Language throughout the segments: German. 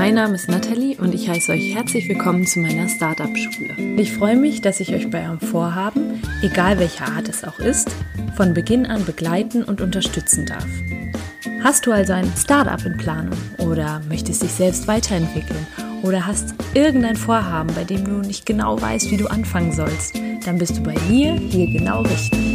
Mein Name ist Nathalie und ich heiße euch herzlich willkommen zu meiner Startup-Schule. Ich freue mich, dass ich euch bei eurem Vorhaben, egal welcher Art es auch ist, von Beginn an begleiten und unterstützen darf. Hast du also ein Startup in Planung oder möchtest dich selbst weiterentwickeln oder hast irgendein Vorhaben, bei dem du nicht genau weißt, wie du anfangen sollst, dann bist du bei mir hier genau richtig.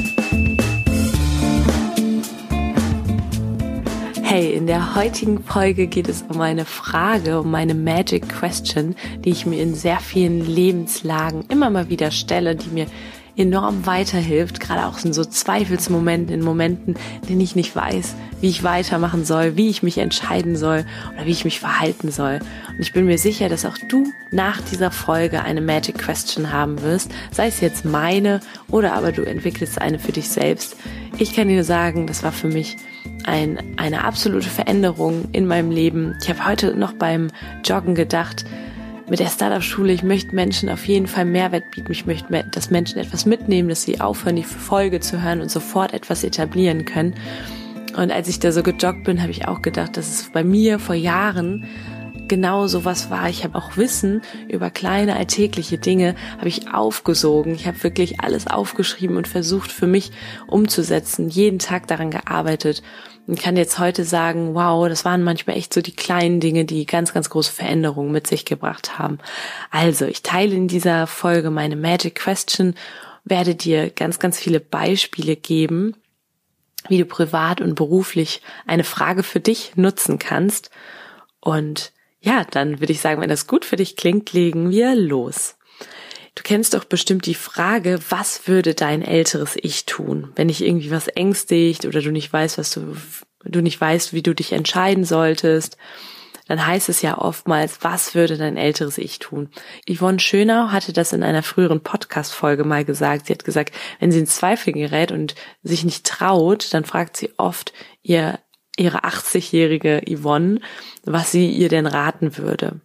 Hey, in der heutigen Folge geht es um eine Frage, um eine Magic Question, die ich mir in sehr vielen Lebenslagen immer mal wieder stelle, die mir enorm weiterhilft, gerade auch in so Zweifelsmomenten, in Momenten, in denen ich nicht weiß, wie ich weitermachen soll, wie ich mich entscheiden soll oder wie ich mich verhalten soll. Und ich bin mir sicher, dass auch du nach dieser Folge eine Magic Question haben wirst, sei es jetzt meine oder aber du entwickelst eine für dich selbst. Ich kann dir sagen, das war für mich ein, eine absolute Veränderung in meinem Leben. Ich habe heute noch beim Joggen gedacht, mit der Startup-Schule, ich möchte Menschen auf jeden Fall Mehrwert bieten. Ich möchte, dass Menschen etwas mitnehmen, dass sie aufhören, die Folge zu hören und sofort etwas etablieren können. Und als ich da so gejoggt bin, habe ich auch gedacht, dass es bei mir vor Jahren genau sowas war. Ich habe auch Wissen über kleine alltägliche Dinge habe ich aufgesogen. Ich habe wirklich alles aufgeschrieben und versucht für mich umzusetzen, jeden Tag daran gearbeitet und kann jetzt heute sagen, wow, das waren manchmal echt so die kleinen Dinge, die ganz, ganz große Veränderungen mit sich gebracht haben. Also, ich teile in dieser Folge meine Magic Question, werde dir ganz, ganz viele Beispiele geben, wie du privat und beruflich eine Frage für dich nutzen kannst. Und ja, dann würde ich sagen, wenn das gut für dich klingt, legen wir los. Du kennst doch bestimmt die Frage, was würde dein älteres Ich tun, wenn dich irgendwie was ängstigt oder du nicht weißt, was du, du nicht weißt, wie du dich entscheiden solltest. Dann heißt es ja oftmals, was würde dein älteres Ich tun? Yvonne Schönau hatte das in einer früheren Podcast-Folge mal gesagt. Sie hat gesagt, wenn sie in Zweifel gerät und sich nicht traut, dann fragt sie oft ihr, ihre 80-jährige Yvonne, was sie ihr denn raten würde.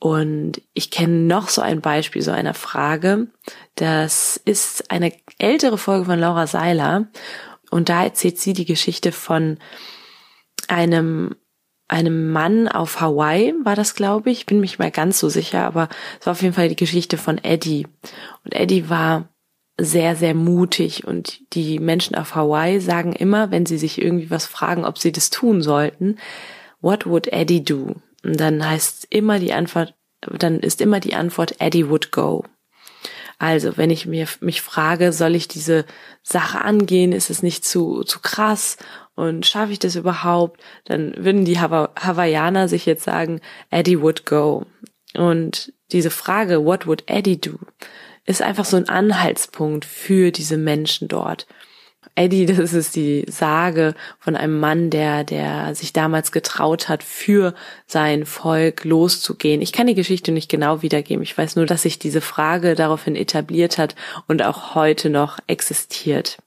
Und ich kenne noch so ein Beispiel so einer Frage. Das ist eine ältere Folge von Laura Seiler. Und da erzählt sie die Geschichte von einem einem Mann auf Hawaii war das, glaube ich. Bin mich mal ganz so sicher, aber es war auf jeden Fall die Geschichte von Eddie. Und Eddie war sehr, sehr mutig und die Menschen auf Hawaii sagen immer, wenn sie sich irgendwie was fragen, ob sie das tun sollten, what would Eddie do? Und dann heißt immer die Antwort, dann ist immer die Antwort Eddie would go. Also, wenn ich mir, mich frage, soll ich diese Sache angehen? Ist es nicht zu, zu krass? Und schaffe ich das überhaupt? Dann würden die Hawa Hawaiianer sich jetzt sagen, Eddie would go. Und diese Frage, what would Eddie do? ist einfach so ein Anhaltspunkt für diese Menschen dort. Eddie, das ist die Sage von einem Mann, der, der sich damals getraut hat, für sein Volk loszugehen. Ich kann die Geschichte nicht genau wiedergeben. Ich weiß nur, dass sich diese Frage daraufhin etabliert hat und auch heute noch existiert.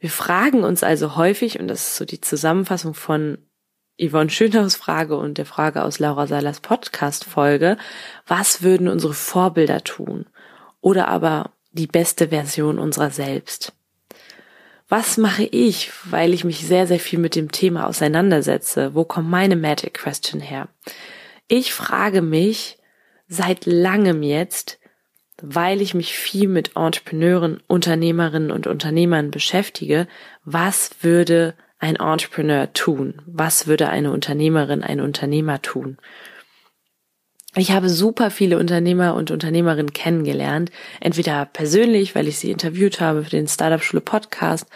Wir fragen uns also häufig, und das ist so die Zusammenfassung von Yvonne Schönhaus Frage und der Frage aus Laura Salers Podcast Folge, was würden unsere Vorbilder tun? Oder aber die beste Version unserer selbst? Was mache ich, weil ich mich sehr, sehr viel mit dem Thema auseinandersetze? Wo kommt meine Magic Question her? Ich frage mich seit langem jetzt, weil ich mich viel mit Entrepreneuren, Unternehmerinnen und Unternehmern beschäftige, was würde ein Entrepreneur tun? Was würde eine Unternehmerin, ein Unternehmer tun? Ich habe super viele Unternehmer und Unternehmerinnen kennengelernt, entweder persönlich, weil ich sie interviewt habe für den Startup Schule Podcast,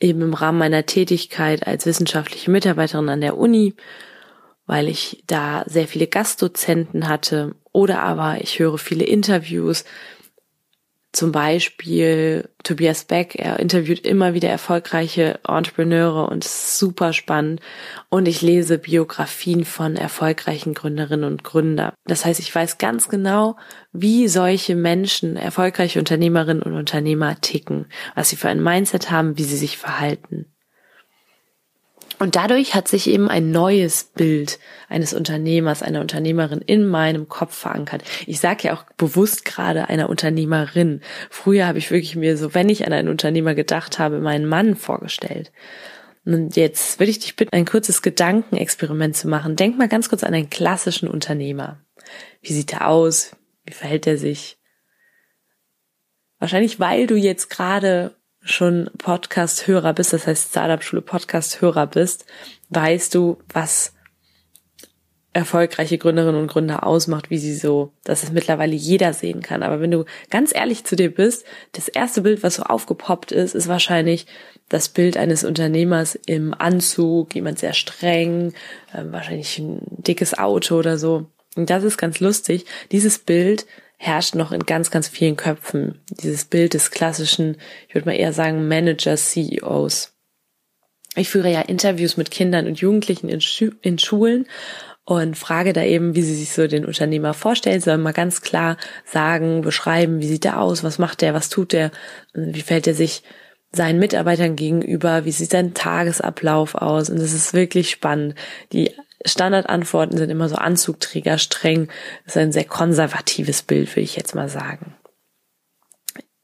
eben im Rahmen meiner Tätigkeit als wissenschaftliche Mitarbeiterin an der Uni, weil ich da sehr viele Gastdozenten hatte, oder aber ich höre viele Interviews zum Beispiel Tobias Beck, er interviewt immer wieder erfolgreiche Entrepreneure und ist super spannend. Und ich lese Biografien von erfolgreichen Gründerinnen und Gründer. Das heißt, ich weiß ganz genau, wie solche Menschen, erfolgreiche Unternehmerinnen und Unternehmer ticken, was sie für ein Mindset haben, wie sie sich verhalten. Und dadurch hat sich eben ein neues Bild eines Unternehmers, einer Unternehmerin in meinem Kopf verankert. Ich sage ja auch bewusst gerade einer Unternehmerin. Früher habe ich wirklich mir so, wenn ich an einen Unternehmer gedacht habe, meinen Mann vorgestellt. Und jetzt würde ich dich bitten, ein kurzes Gedankenexperiment zu machen. Denk mal ganz kurz an einen klassischen Unternehmer. Wie sieht er aus? Wie verhält er sich? Wahrscheinlich, weil du jetzt gerade schon Podcast-Hörer bist, das heißt Startup-Schule Podcast-Hörer bist, weißt du, was erfolgreiche Gründerinnen und Gründer ausmacht, wie sie so, dass es mittlerweile jeder sehen kann. Aber wenn du ganz ehrlich zu dir bist, das erste Bild, was so aufgepoppt ist, ist wahrscheinlich das Bild eines Unternehmers im Anzug, jemand sehr streng, äh, wahrscheinlich ein dickes Auto oder so. Und das ist ganz lustig. Dieses Bild herrscht noch in ganz, ganz vielen Köpfen. Dieses Bild des klassischen, ich würde mal eher sagen, Manager, CEOs. Ich führe ja Interviews mit Kindern und Jugendlichen in, Schu in Schulen und frage da eben, wie sie sich so den Unternehmer vorstellen. Sollen mal ganz klar sagen, beschreiben, wie sieht er aus, was macht er, was tut er, wie fällt er sich seinen Mitarbeitern gegenüber, wie sieht sein Tagesablauf aus. Und das ist wirklich spannend. Die Standardantworten sind immer so Anzugträger, streng. Das ist ein sehr konservatives Bild, würde ich jetzt mal sagen.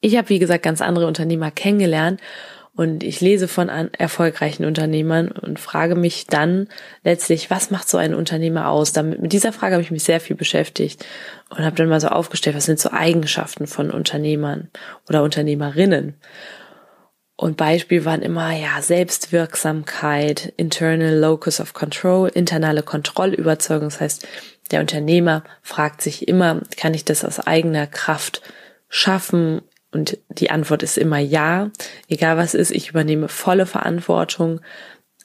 Ich habe, wie gesagt, ganz andere Unternehmer kennengelernt und ich lese von erfolgreichen Unternehmern und frage mich dann letztlich, was macht so ein Unternehmer aus? Damit, mit dieser Frage habe ich mich sehr viel beschäftigt und habe dann mal so aufgestellt, was sind so Eigenschaften von Unternehmern oder Unternehmerinnen? Und Beispiel waren immer, ja, Selbstwirksamkeit, internal locus of control, internale Kontrollüberzeugung. Das heißt, der Unternehmer fragt sich immer, kann ich das aus eigener Kraft schaffen und die Antwort ist immer ja. Egal was ist, ich übernehme volle Verantwortung.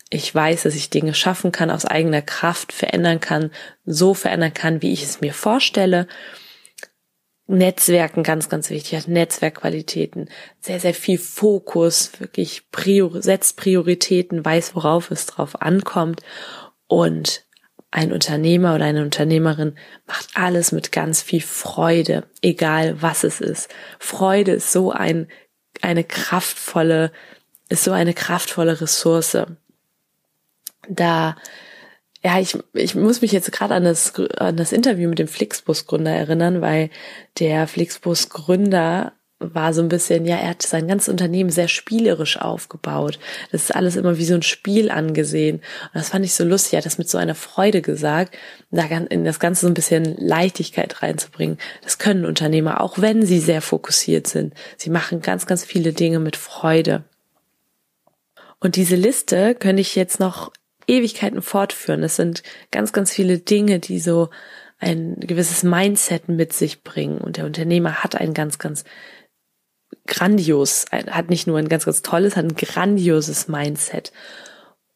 Ich weiß, dass ich Dinge schaffen kann, aus eigener Kraft verändern kann, so verändern kann, wie ich es mir vorstelle. Netzwerken ganz, ganz wichtig, hat Netzwerkqualitäten, sehr, sehr viel Fokus, wirklich prior setzt Prioritäten, weiß, worauf es drauf ankommt und ein Unternehmer oder eine Unternehmerin macht alles mit ganz viel Freude, egal was es ist. Freude ist so ein, eine kraftvolle, ist so eine kraftvolle Ressource. Da, ja, ich, ich muss mich jetzt gerade an das, an das Interview mit dem Flixbus-Gründer erinnern, weil der Flixbus-Gründer war so ein bisschen, ja, er hat sein ganzes Unternehmen sehr spielerisch aufgebaut. Das ist alles immer wie so ein Spiel angesehen. Und das fand ich so lustig. Er hat das mit so einer Freude gesagt, da in das Ganze so ein bisschen Leichtigkeit reinzubringen. Das können Unternehmer, auch wenn sie sehr fokussiert sind. Sie machen ganz, ganz viele Dinge mit Freude. Und diese Liste könnte ich jetzt noch Ewigkeiten fortführen. Es sind ganz, ganz viele Dinge, die so ein gewisses Mindset mit sich bringen. Und der Unternehmer hat ein ganz, ganz grandios, hat nicht nur ein ganz, ganz tolles, hat ein grandioses Mindset.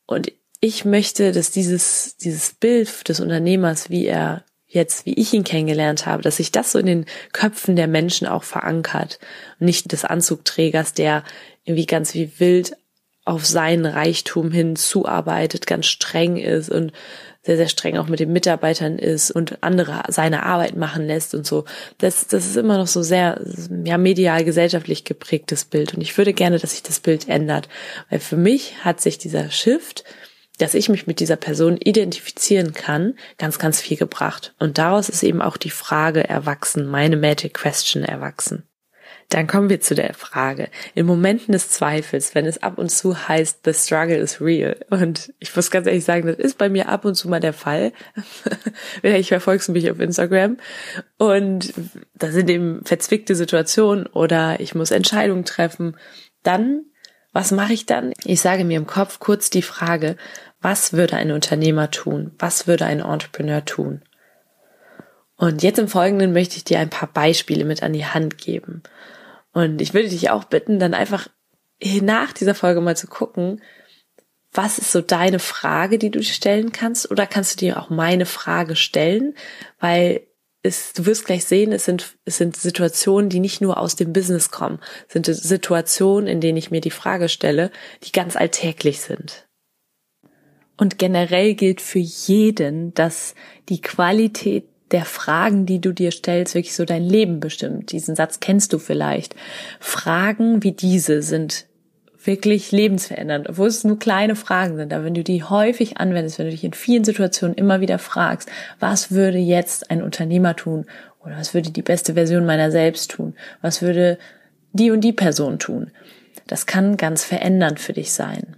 Und ich möchte, dass dieses, dieses Bild des Unternehmers, wie er jetzt, wie ich ihn kennengelernt habe, dass sich das so in den Köpfen der Menschen auch verankert. Und nicht des Anzugträgers, der irgendwie ganz wie wild auf seinen Reichtum hin zuarbeitet, ganz streng ist und sehr, sehr streng auch mit den Mitarbeitern ist und andere seine Arbeit machen lässt und so. Das, das ist immer noch so sehr, ja, medial gesellschaftlich geprägtes Bild. Und ich würde gerne, dass sich das Bild ändert. Weil für mich hat sich dieser Shift, dass ich mich mit dieser Person identifizieren kann, ganz, ganz viel gebracht. Und daraus ist eben auch die Frage erwachsen, meine Magic Question erwachsen. Dann kommen wir zu der Frage. In Momenten des Zweifels, wenn es ab und zu heißt, the struggle is real. Und ich muss ganz ehrlich sagen, das ist bei mir ab und zu mal der Fall. ich verfolgst mich auf Instagram. Und da sind eben verzwickte Situationen oder ich muss Entscheidungen treffen. Dann, was mache ich dann? Ich sage mir im Kopf kurz die Frage, was würde ein Unternehmer tun? Was würde ein Entrepreneur tun? Und jetzt im Folgenden möchte ich dir ein paar Beispiele mit an die Hand geben. Und ich würde dich auch bitten, dann einfach nach dieser Folge mal zu gucken, was ist so deine Frage, die du stellen kannst? Oder kannst du dir auch meine Frage stellen? Weil es, du wirst gleich sehen, es sind, es sind Situationen, die nicht nur aus dem Business kommen, es sind Situationen, in denen ich mir die Frage stelle, die ganz alltäglich sind. Und generell gilt für jeden, dass die Qualität der Fragen, die du dir stellst, wirklich so dein Leben bestimmt. Diesen Satz kennst du vielleicht. Fragen wie diese sind wirklich lebensverändernd, obwohl es nur kleine Fragen sind. Aber wenn du die häufig anwendest, wenn du dich in vielen Situationen immer wieder fragst, was würde jetzt ein Unternehmer tun? Oder was würde die beste Version meiner selbst tun? Was würde die und die Person tun? Das kann ganz verändernd für dich sein.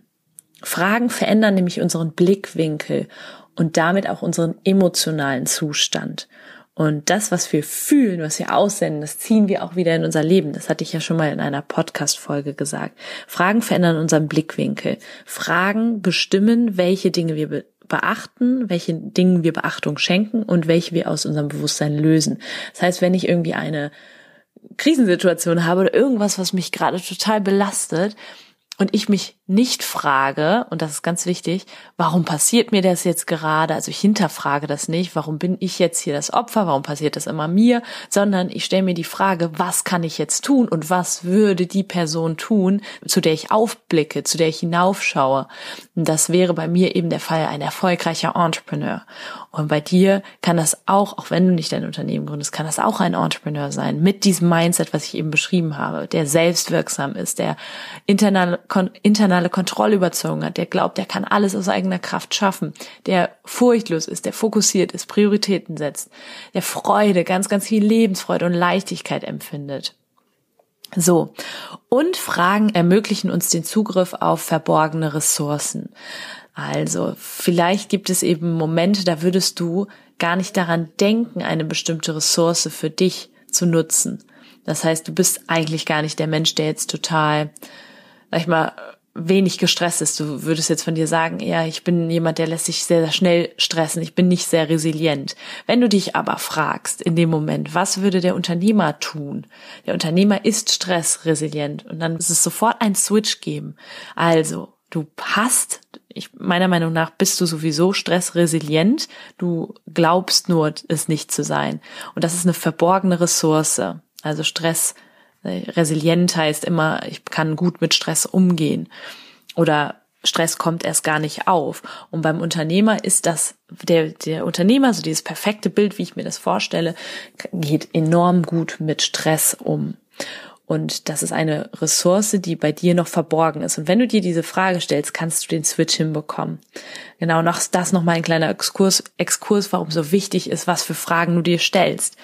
Fragen verändern nämlich unseren Blickwinkel und damit auch unseren emotionalen Zustand. Und das, was wir fühlen, was wir aussenden, das ziehen wir auch wieder in unser Leben. Das hatte ich ja schon mal in einer Podcast-Folge gesagt. Fragen verändern unseren Blickwinkel. Fragen bestimmen, welche Dinge wir beachten, welche Dingen wir Beachtung schenken und welche wir aus unserem Bewusstsein lösen. Das heißt, wenn ich irgendwie eine Krisensituation habe oder irgendwas, was mich gerade total belastet, und ich mich nicht frage, und das ist ganz wichtig, warum passiert mir das jetzt gerade? Also ich hinterfrage das nicht, warum bin ich jetzt hier das Opfer, warum passiert das immer mir, sondern ich stelle mir die Frage, was kann ich jetzt tun und was würde die Person tun, zu der ich aufblicke, zu der ich hinaufschaue. Und das wäre bei mir eben der Fall ein erfolgreicher Entrepreneur. Und bei dir kann das auch, auch wenn du nicht dein Unternehmen gründest, kann das auch ein Entrepreneur sein mit diesem Mindset, was ich eben beschrieben habe, der selbstwirksam ist, der internale, internale Kontrollüberzeugung hat, der glaubt, der kann alles aus eigener Kraft schaffen, der furchtlos ist, der fokussiert ist, Prioritäten setzt, der Freude, ganz, ganz viel Lebensfreude und Leichtigkeit empfindet. So. Und Fragen ermöglichen uns den Zugriff auf verborgene Ressourcen. Also, vielleicht gibt es eben Momente, da würdest du gar nicht daran denken, eine bestimmte Ressource für dich zu nutzen. Das heißt, du bist eigentlich gar nicht der Mensch, der jetzt total, sag ich mal, wenig gestresst ist. Du würdest jetzt von dir sagen, ja, ich bin jemand, der lässt sich sehr, sehr schnell stressen. Ich bin nicht sehr resilient. Wenn du dich aber fragst in dem Moment, was würde der Unternehmer tun? Der Unternehmer ist stressresilient und dann ist es sofort ein Switch geben. Also, du hast, ich, meiner Meinung nach bist du sowieso stressresilient. Du glaubst nur, es nicht zu sein. Und das ist eine verborgene Ressource. Also Stress Resilient heißt immer, ich kann gut mit Stress umgehen oder Stress kommt erst gar nicht auf. Und beim Unternehmer ist das, der, der Unternehmer, so dieses perfekte Bild, wie ich mir das vorstelle, geht enorm gut mit Stress um. Und das ist eine Ressource, die bei dir noch verborgen ist. Und wenn du dir diese Frage stellst, kannst du den Switch hinbekommen. Genau, noch das noch mal ein kleiner Exkurs, Exkurs, warum so wichtig ist, was für Fragen du dir stellst.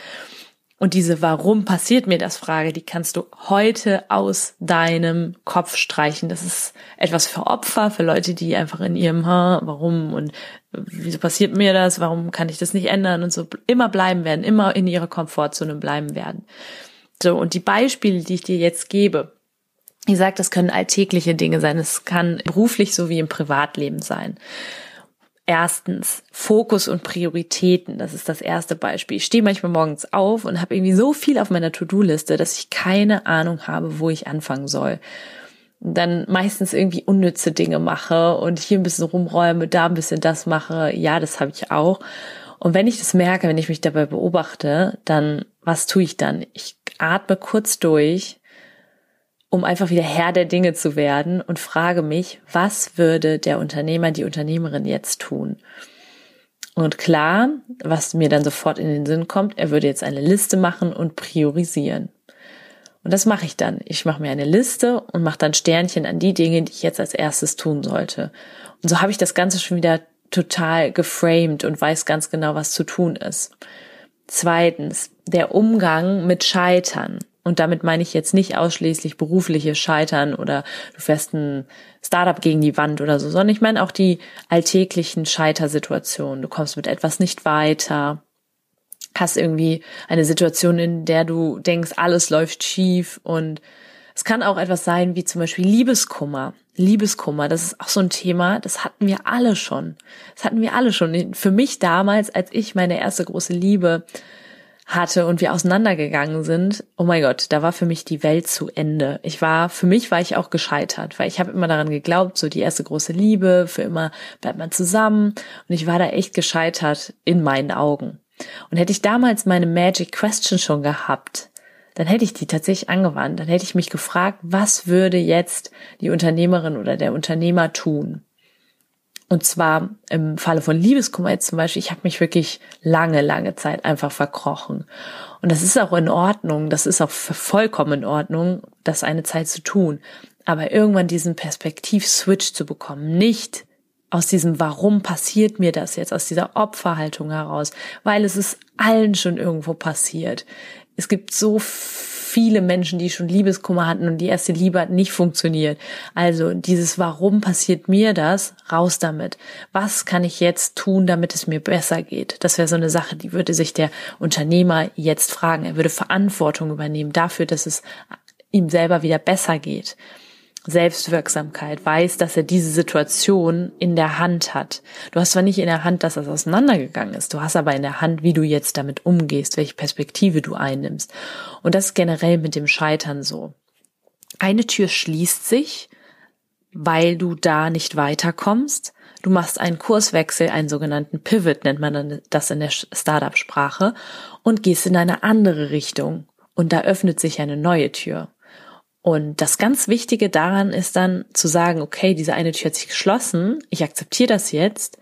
Und diese Warum passiert mir das Frage, die kannst du heute aus deinem Kopf streichen. Das ist etwas für Opfer, für Leute, die einfach in ihrem ha, warum und wieso passiert mir das, warum kann ich das nicht ändern und so immer bleiben werden, immer in ihrer Komfortzone bleiben werden. So, und die Beispiele, die ich dir jetzt gebe, ich sage, das können alltägliche Dinge sein. Es kann beruflich sowie im Privatleben sein. Erstens, Fokus und Prioritäten. Das ist das erste Beispiel. Ich stehe manchmal morgens auf und habe irgendwie so viel auf meiner To-Do-Liste, dass ich keine Ahnung habe, wo ich anfangen soll. Dann meistens irgendwie unnütze Dinge mache und hier ein bisschen rumräume, da ein bisschen das mache. Ja, das habe ich auch. Und wenn ich das merke, wenn ich mich dabei beobachte, dann was tue ich dann? Ich atme kurz durch um einfach wieder Herr der Dinge zu werden und frage mich, was würde der Unternehmer, die Unternehmerin jetzt tun? Und klar, was mir dann sofort in den Sinn kommt, er würde jetzt eine Liste machen und priorisieren. Und das mache ich dann. Ich mache mir eine Liste und mache dann Sternchen an die Dinge, die ich jetzt als erstes tun sollte. Und so habe ich das Ganze schon wieder total geframed und weiß ganz genau, was zu tun ist. Zweitens, der Umgang mit Scheitern. Und damit meine ich jetzt nicht ausschließlich berufliche Scheitern oder du fährst ein Startup gegen die Wand oder so, sondern ich meine auch die alltäglichen Scheitersituationen. Du kommst mit etwas nicht weiter, hast irgendwie eine Situation, in der du denkst, alles läuft schief und es kann auch etwas sein wie zum Beispiel Liebeskummer. Liebeskummer, das ist auch so ein Thema, das hatten wir alle schon. Das hatten wir alle schon. Für mich damals, als ich meine erste große Liebe hatte und wir auseinandergegangen sind, oh mein Gott, da war für mich die Welt zu Ende. Ich war, für mich war ich auch gescheitert, weil ich habe immer daran geglaubt, so die erste große Liebe, für immer bleibt man zusammen und ich war da echt gescheitert in meinen Augen. Und hätte ich damals meine Magic Question schon gehabt, dann hätte ich die tatsächlich angewandt. Dann hätte ich mich gefragt, was würde jetzt die Unternehmerin oder der Unternehmer tun? Und zwar im Falle von Liebeskummer jetzt zum Beispiel, ich habe mich wirklich lange, lange Zeit einfach verkrochen. Und das ist auch in Ordnung, das ist auch vollkommen in Ordnung, das eine Zeit zu tun. Aber irgendwann diesen Perspektiv-Switch zu bekommen, nicht aus diesem Warum passiert mir das jetzt, aus dieser Opferhaltung heraus, weil es ist allen schon irgendwo passiert. Es gibt so viele Menschen, die schon Liebeskummer hatten und die erste Liebe hat nicht funktioniert. Also dieses Warum passiert mir das? Raus damit. Was kann ich jetzt tun, damit es mir besser geht? Das wäre so eine Sache, die würde sich der Unternehmer jetzt fragen. Er würde Verantwortung übernehmen dafür, dass es ihm selber wieder besser geht. Selbstwirksamkeit, weiß, dass er diese Situation in der Hand hat. Du hast zwar nicht in der Hand, dass das auseinandergegangen ist, du hast aber in der Hand, wie du jetzt damit umgehst, welche Perspektive du einnimmst. Und das ist generell mit dem Scheitern so. Eine Tür schließt sich, weil du da nicht weiterkommst. Du machst einen Kurswechsel, einen sogenannten Pivot nennt man das in der Startup-Sprache und gehst in eine andere Richtung. Und da öffnet sich eine neue Tür. Und das ganz Wichtige daran ist dann zu sagen, okay, diese eine Tür hat sich geschlossen, ich akzeptiere das jetzt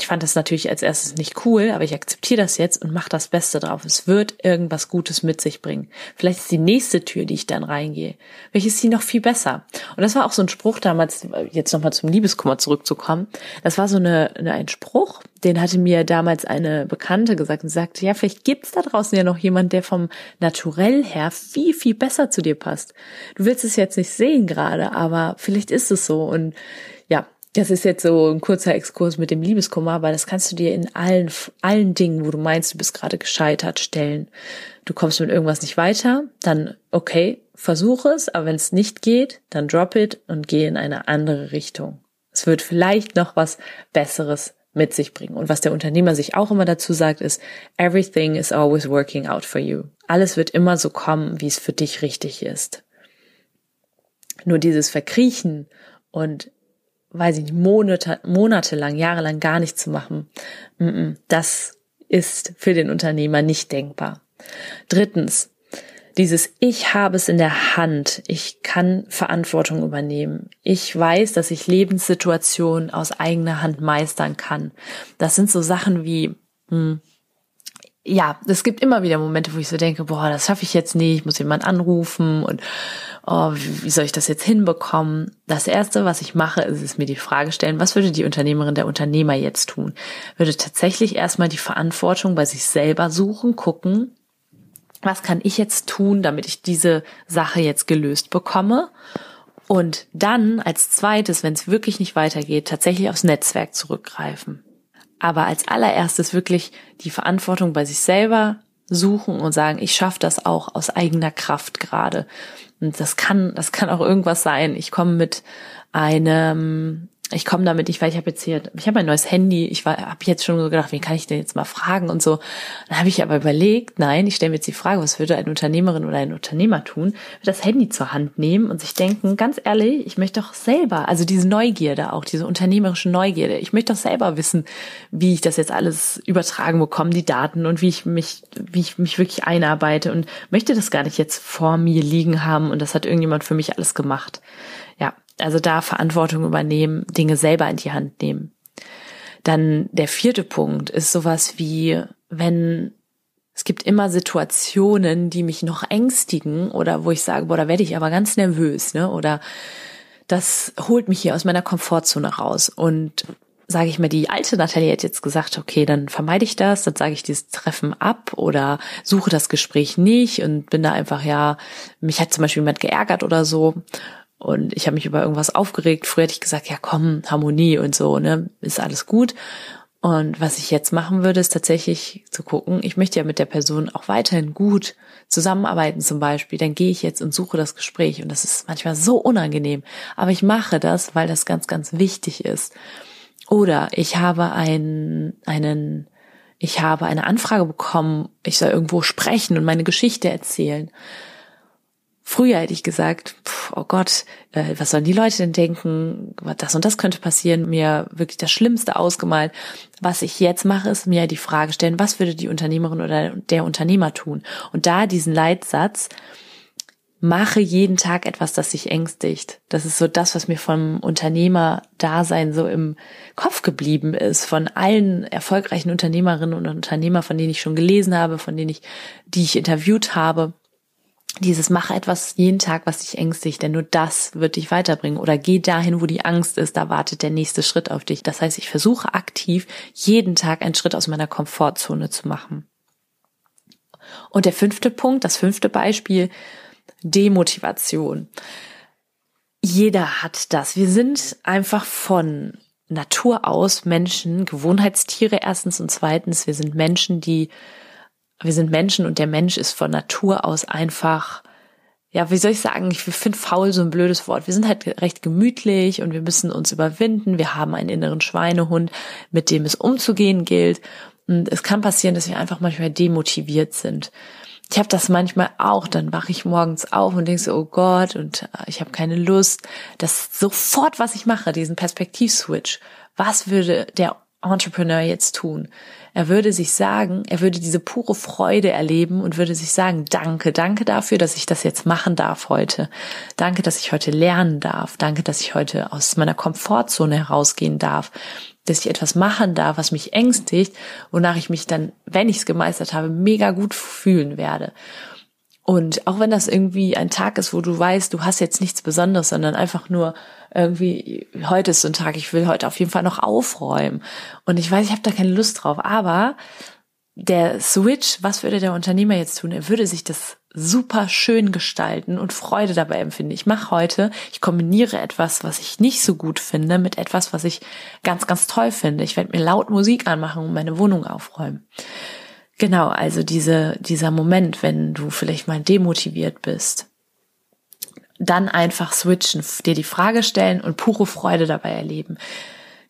ich fand das natürlich als erstes nicht cool, aber ich akzeptiere das jetzt und mache das Beste drauf. Es wird irgendwas Gutes mit sich bringen. Vielleicht ist die nächste Tür, die ich dann reingehe, welche ist die noch viel besser. Und das war auch so ein Spruch damals, jetzt nochmal zum Liebeskummer zurückzukommen. Das war so eine, eine, ein Spruch, den hatte mir damals eine Bekannte gesagt und sagte, ja, vielleicht gibt's da draußen ja noch jemand, der vom Naturell her viel, viel besser zu dir passt. Du willst es jetzt nicht sehen gerade, aber vielleicht ist es so. Und ja, das ist jetzt so ein kurzer Exkurs mit dem Liebeskummer, aber das kannst du dir in allen, allen Dingen, wo du meinst, du bist gerade gescheitert, stellen. Du kommst mit irgendwas nicht weiter, dann okay, versuche es, aber wenn es nicht geht, dann drop it und geh in eine andere Richtung. Es wird vielleicht noch was Besseres mit sich bringen. Und was der Unternehmer sich auch immer dazu sagt, ist, everything is always working out for you. Alles wird immer so kommen, wie es für dich richtig ist. Nur dieses Verkriechen und weiß ich nicht, Monate, monatelang, jahrelang gar nichts zu machen. Das ist für den Unternehmer nicht denkbar. Drittens, dieses Ich habe es in der Hand. Ich kann Verantwortung übernehmen. Ich weiß, dass ich Lebenssituationen aus eigener Hand meistern kann. Das sind so Sachen wie, hm, ja, es gibt immer wieder Momente, wo ich so denke, boah, das schaffe ich jetzt nicht, ich muss jemand anrufen und oh, wie soll ich das jetzt hinbekommen? Das erste, was ich mache, ist es mir die Frage stellen, was würde die Unternehmerin, der Unternehmer jetzt tun? Würde tatsächlich erstmal die Verantwortung bei sich selber suchen, gucken, was kann ich jetzt tun, damit ich diese Sache jetzt gelöst bekomme? Und dann als zweites, wenn es wirklich nicht weitergeht, tatsächlich aufs Netzwerk zurückgreifen aber als allererstes wirklich die Verantwortung bei sich selber suchen und sagen, ich schaffe das auch aus eigener Kraft gerade. Und das kann, das kann auch irgendwas sein. Ich komme mit einem ich komme damit nicht, weil ich habe jetzt hier, ich habe ein neues Handy, ich habe jetzt schon so gedacht, wie kann ich denn jetzt mal fragen und so. Dann habe ich aber überlegt, nein, ich stelle mir jetzt die Frage, was würde eine Unternehmerin oder ein Unternehmer tun? Würde das Handy zur Hand nehmen und sich denken, ganz ehrlich, ich möchte doch selber, also diese Neugierde auch, diese unternehmerische Neugierde, ich möchte doch selber wissen, wie ich das jetzt alles übertragen bekomme, die Daten und wie ich mich, wie ich mich wirklich einarbeite und möchte das gar nicht jetzt vor mir liegen haben und das hat irgendjemand für mich alles gemacht. Ja, also da Verantwortung übernehmen, Dinge selber in die Hand nehmen. Dann der vierte Punkt ist sowas wie, wenn es gibt immer Situationen, die mich noch ängstigen oder wo ich sage, boah, da werde ich aber ganz nervös, ne? Oder das holt mich hier aus meiner Komfortzone raus. Und sage ich mir, die alte Natalie hat jetzt gesagt, okay, dann vermeide ich das, dann sage ich dieses Treffen ab oder suche das Gespräch nicht und bin da einfach, ja, mich hat zum Beispiel jemand geärgert oder so und ich habe mich über irgendwas aufgeregt. Früher hätte ich gesagt, ja komm, Harmonie und so, ne, ist alles gut. Und was ich jetzt machen würde, ist tatsächlich zu gucken, ich möchte ja mit der Person auch weiterhin gut zusammenarbeiten zum Beispiel. Dann gehe ich jetzt und suche das Gespräch. Und das ist manchmal so unangenehm. Aber ich mache das, weil das ganz, ganz wichtig ist. Oder ich habe einen, einen, ich habe eine Anfrage bekommen, ich soll irgendwo sprechen und meine Geschichte erzählen. Früher hätte ich gesagt, oh Gott, äh, was sollen die Leute denn denken? Das und das könnte passieren. Mir wirklich das Schlimmste ausgemalt. Was ich jetzt mache, ist mir die Frage stellen, was würde die Unternehmerin oder der Unternehmer tun? Und da diesen Leitsatz, mache jeden Tag etwas, das sich ängstigt. Das ist so das, was mir vom Unternehmerdasein so im Kopf geblieben ist, von allen erfolgreichen Unternehmerinnen und Unternehmer, von denen ich schon gelesen habe, von denen ich, die ich interviewt habe dieses mache etwas jeden Tag, was dich ängstigt, denn nur das wird dich weiterbringen. Oder geh dahin, wo die Angst ist, da wartet der nächste Schritt auf dich. Das heißt, ich versuche aktiv jeden Tag einen Schritt aus meiner Komfortzone zu machen. Und der fünfte Punkt, das fünfte Beispiel, Demotivation. Jeder hat das. Wir sind einfach von Natur aus Menschen, Gewohnheitstiere erstens und zweitens, wir sind Menschen, die, wir sind Menschen und der Mensch ist von Natur aus einfach, ja, wie soll ich sagen, ich finde faul so ein blödes Wort. Wir sind halt recht gemütlich und wir müssen uns überwinden. Wir haben einen inneren Schweinehund, mit dem es umzugehen gilt. Und es kann passieren, dass wir einfach manchmal demotiviert sind. Ich habe das manchmal auch, dann wache ich morgens auf und denke so, oh Gott, und äh, ich habe keine Lust. Das ist sofort, was ich mache, diesen Perspektivswitch. Was würde der Entrepreneur jetzt tun? Er würde sich sagen, er würde diese pure Freude erleben und würde sich sagen, danke, danke dafür, dass ich das jetzt machen darf heute. Danke, dass ich heute lernen darf. Danke, dass ich heute aus meiner Komfortzone herausgehen darf dass ich etwas machen darf, was mich ängstigt, wonach ich mich dann, wenn ich es gemeistert habe, mega gut fühlen werde. Und auch wenn das irgendwie ein Tag ist, wo du weißt, du hast jetzt nichts Besonderes, sondern einfach nur irgendwie, heute ist so ein Tag, ich will heute auf jeden Fall noch aufräumen. Und ich weiß, ich habe da keine Lust drauf. Aber der Switch, was würde der Unternehmer jetzt tun? Er würde sich das super schön gestalten und Freude dabei empfinden. Ich mache heute, ich kombiniere etwas, was ich nicht so gut finde, mit etwas, was ich ganz, ganz toll finde. Ich werde mir laut Musik anmachen und meine Wohnung aufräumen. Genau, also diese, dieser Moment, wenn du vielleicht mal demotiviert bist, dann einfach switchen, dir die Frage stellen und pure Freude dabei erleben.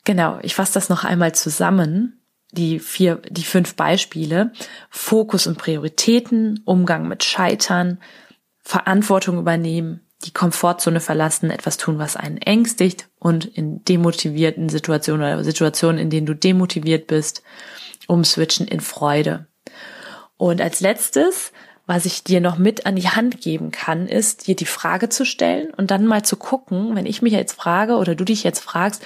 Genau, ich fasse das noch einmal zusammen die vier, die fünf Beispiele. Fokus und Prioritäten, Umgang mit Scheitern, Verantwortung übernehmen, die Komfortzone verlassen, etwas tun, was einen ängstigt und in demotivierten Situationen oder Situationen, in denen du demotiviert bist, umswitchen in Freude. Und als letztes, was ich dir noch mit an die Hand geben kann, ist, dir die Frage zu stellen und dann mal zu gucken, wenn ich mich jetzt frage oder du dich jetzt fragst,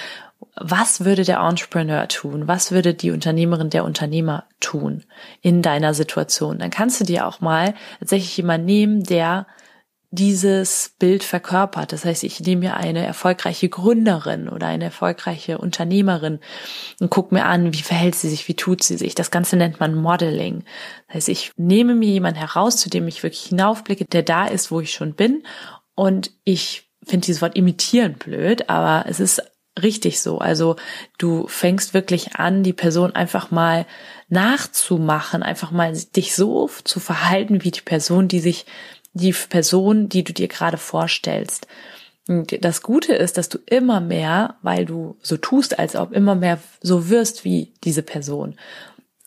was würde der Entrepreneur tun? Was würde die Unternehmerin, der Unternehmer tun in deiner Situation? Dann kannst du dir auch mal tatsächlich jemand nehmen, der dieses Bild verkörpert. Das heißt, ich nehme mir eine erfolgreiche Gründerin oder eine erfolgreiche Unternehmerin und gucke mir an, wie verhält sie sich, wie tut sie sich. Das Ganze nennt man Modeling. Das heißt, ich nehme mir jemanden heraus, zu dem ich wirklich hinaufblicke, der da ist, wo ich schon bin. Und ich finde dieses Wort imitieren blöd, aber es ist richtig so. Also du fängst wirklich an, die Person einfach mal nachzumachen, einfach mal dich so zu verhalten wie die Person, die sich, die Person, die du dir gerade vorstellst. Und das Gute ist, dass du immer mehr, weil du so tust, als ob immer mehr so wirst wie diese Person.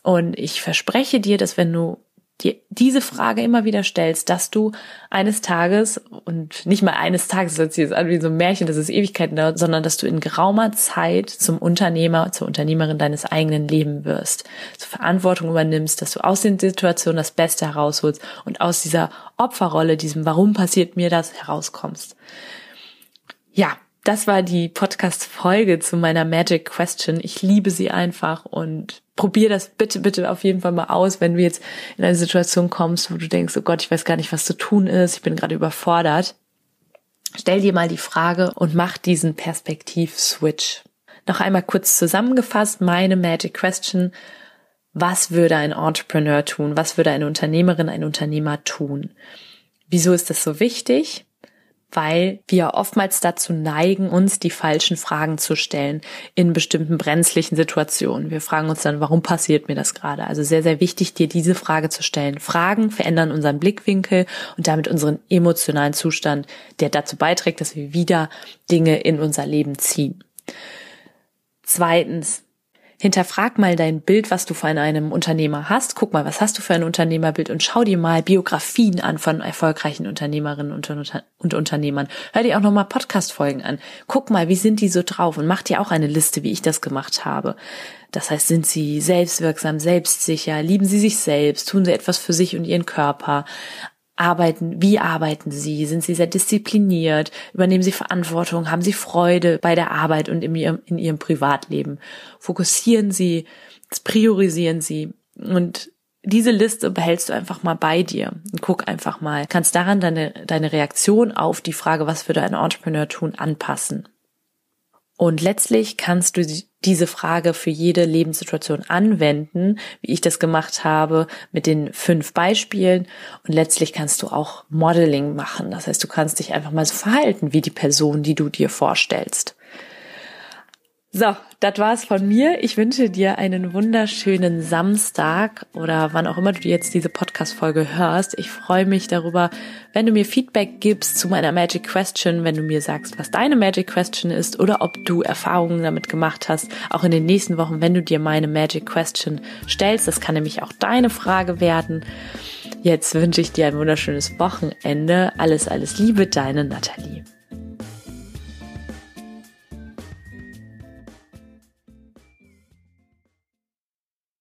Und ich verspreche dir, dass wenn du dir diese Frage immer wieder stellst, dass du eines Tages und nicht mal eines Tages, das hört an wie so ein Märchen, dass es Ewigkeiten dauert, sondern dass du in geraumer Zeit zum Unternehmer, zur Unternehmerin deines eigenen Lebens wirst, zur Verantwortung übernimmst, dass du aus den Situationen das Beste herausholst und aus dieser Opferrolle, diesem Warum passiert mir das, herauskommst. Ja, das war die Podcast-Folge zu meiner Magic Question. Ich liebe sie einfach und probier das bitte, bitte auf jeden Fall mal aus, wenn du jetzt in eine Situation kommst, wo du denkst, oh Gott, ich weiß gar nicht, was zu tun ist, ich bin gerade überfordert. Stell dir mal die Frage und mach diesen Perspektiv-Switch. Noch einmal kurz zusammengefasst, meine Magic Question. Was würde ein Entrepreneur tun? Was würde eine Unternehmerin, ein Unternehmer tun? Wieso ist das so wichtig? Weil wir oftmals dazu neigen, uns die falschen Fragen zu stellen in bestimmten brenzlichen Situationen. Wir fragen uns dann, warum passiert mir das gerade? Also sehr, sehr wichtig, dir diese Frage zu stellen. Fragen verändern unseren Blickwinkel und damit unseren emotionalen Zustand, der dazu beiträgt, dass wir wieder Dinge in unser Leben ziehen. Zweitens, hinterfrag mal dein Bild, was du von einem Unternehmer hast. Guck mal, was hast du für ein Unternehmerbild und schau dir mal Biografien an von erfolgreichen Unternehmerinnen und, und Unternehmern. Hör dir auch nochmal Podcast-Folgen an. Guck mal, wie sind die so drauf und mach dir auch eine Liste, wie ich das gemacht habe. Das heißt, sind sie selbstwirksam, selbstsicher, lieben sie sich selbst, tun sie etwas für sich und ihren Körper, arbeiten, wie arbeiten sie? Sind sie sehr diszipliniert? Übernehmen sie Verantwortung? Haben sie Freude bei der Arbeit und in ihrem, in ihrem Privatleben? Fokussieren sie? Priorisieren sie? Und diese Liste behältst du einfach mal bei dir und guck einfach mal. Kannst daran deine, deine Reaktion auf die Frage, was würde ein Entrepreneur tun, anpassen. Und letztlich kannst du diese Frage für jede Lebenssituation anwenden, wie ich das gemacht habe mit den fünf Beispielen. Und letztlich kannst du auch Modeling machen. Das heißt, du kannst dich einfach mal so verhalten wie die Person, die du dir vorstellst. So, das war's von mir. Ich wünsche dir einen wunderschönen Samstag oder wann auch immer du jetzt diese Podcast-Folge hörst. Ich freue mich darüber, wenn du mir Feedback gibst zu meiner Magic Question, wenn du mir sagst, was deine Magic Question ist oder ob du Erfahrungen damit gemacht hast, auch in den nächsten Wochen, wenn du dir meine Magic Question stellst. Das kann nämlich auch deine Frage werden. Jetzt wünsche ich dir ein wunderschönes Wochenende. Alles, alles Liebe, deine Nathalie.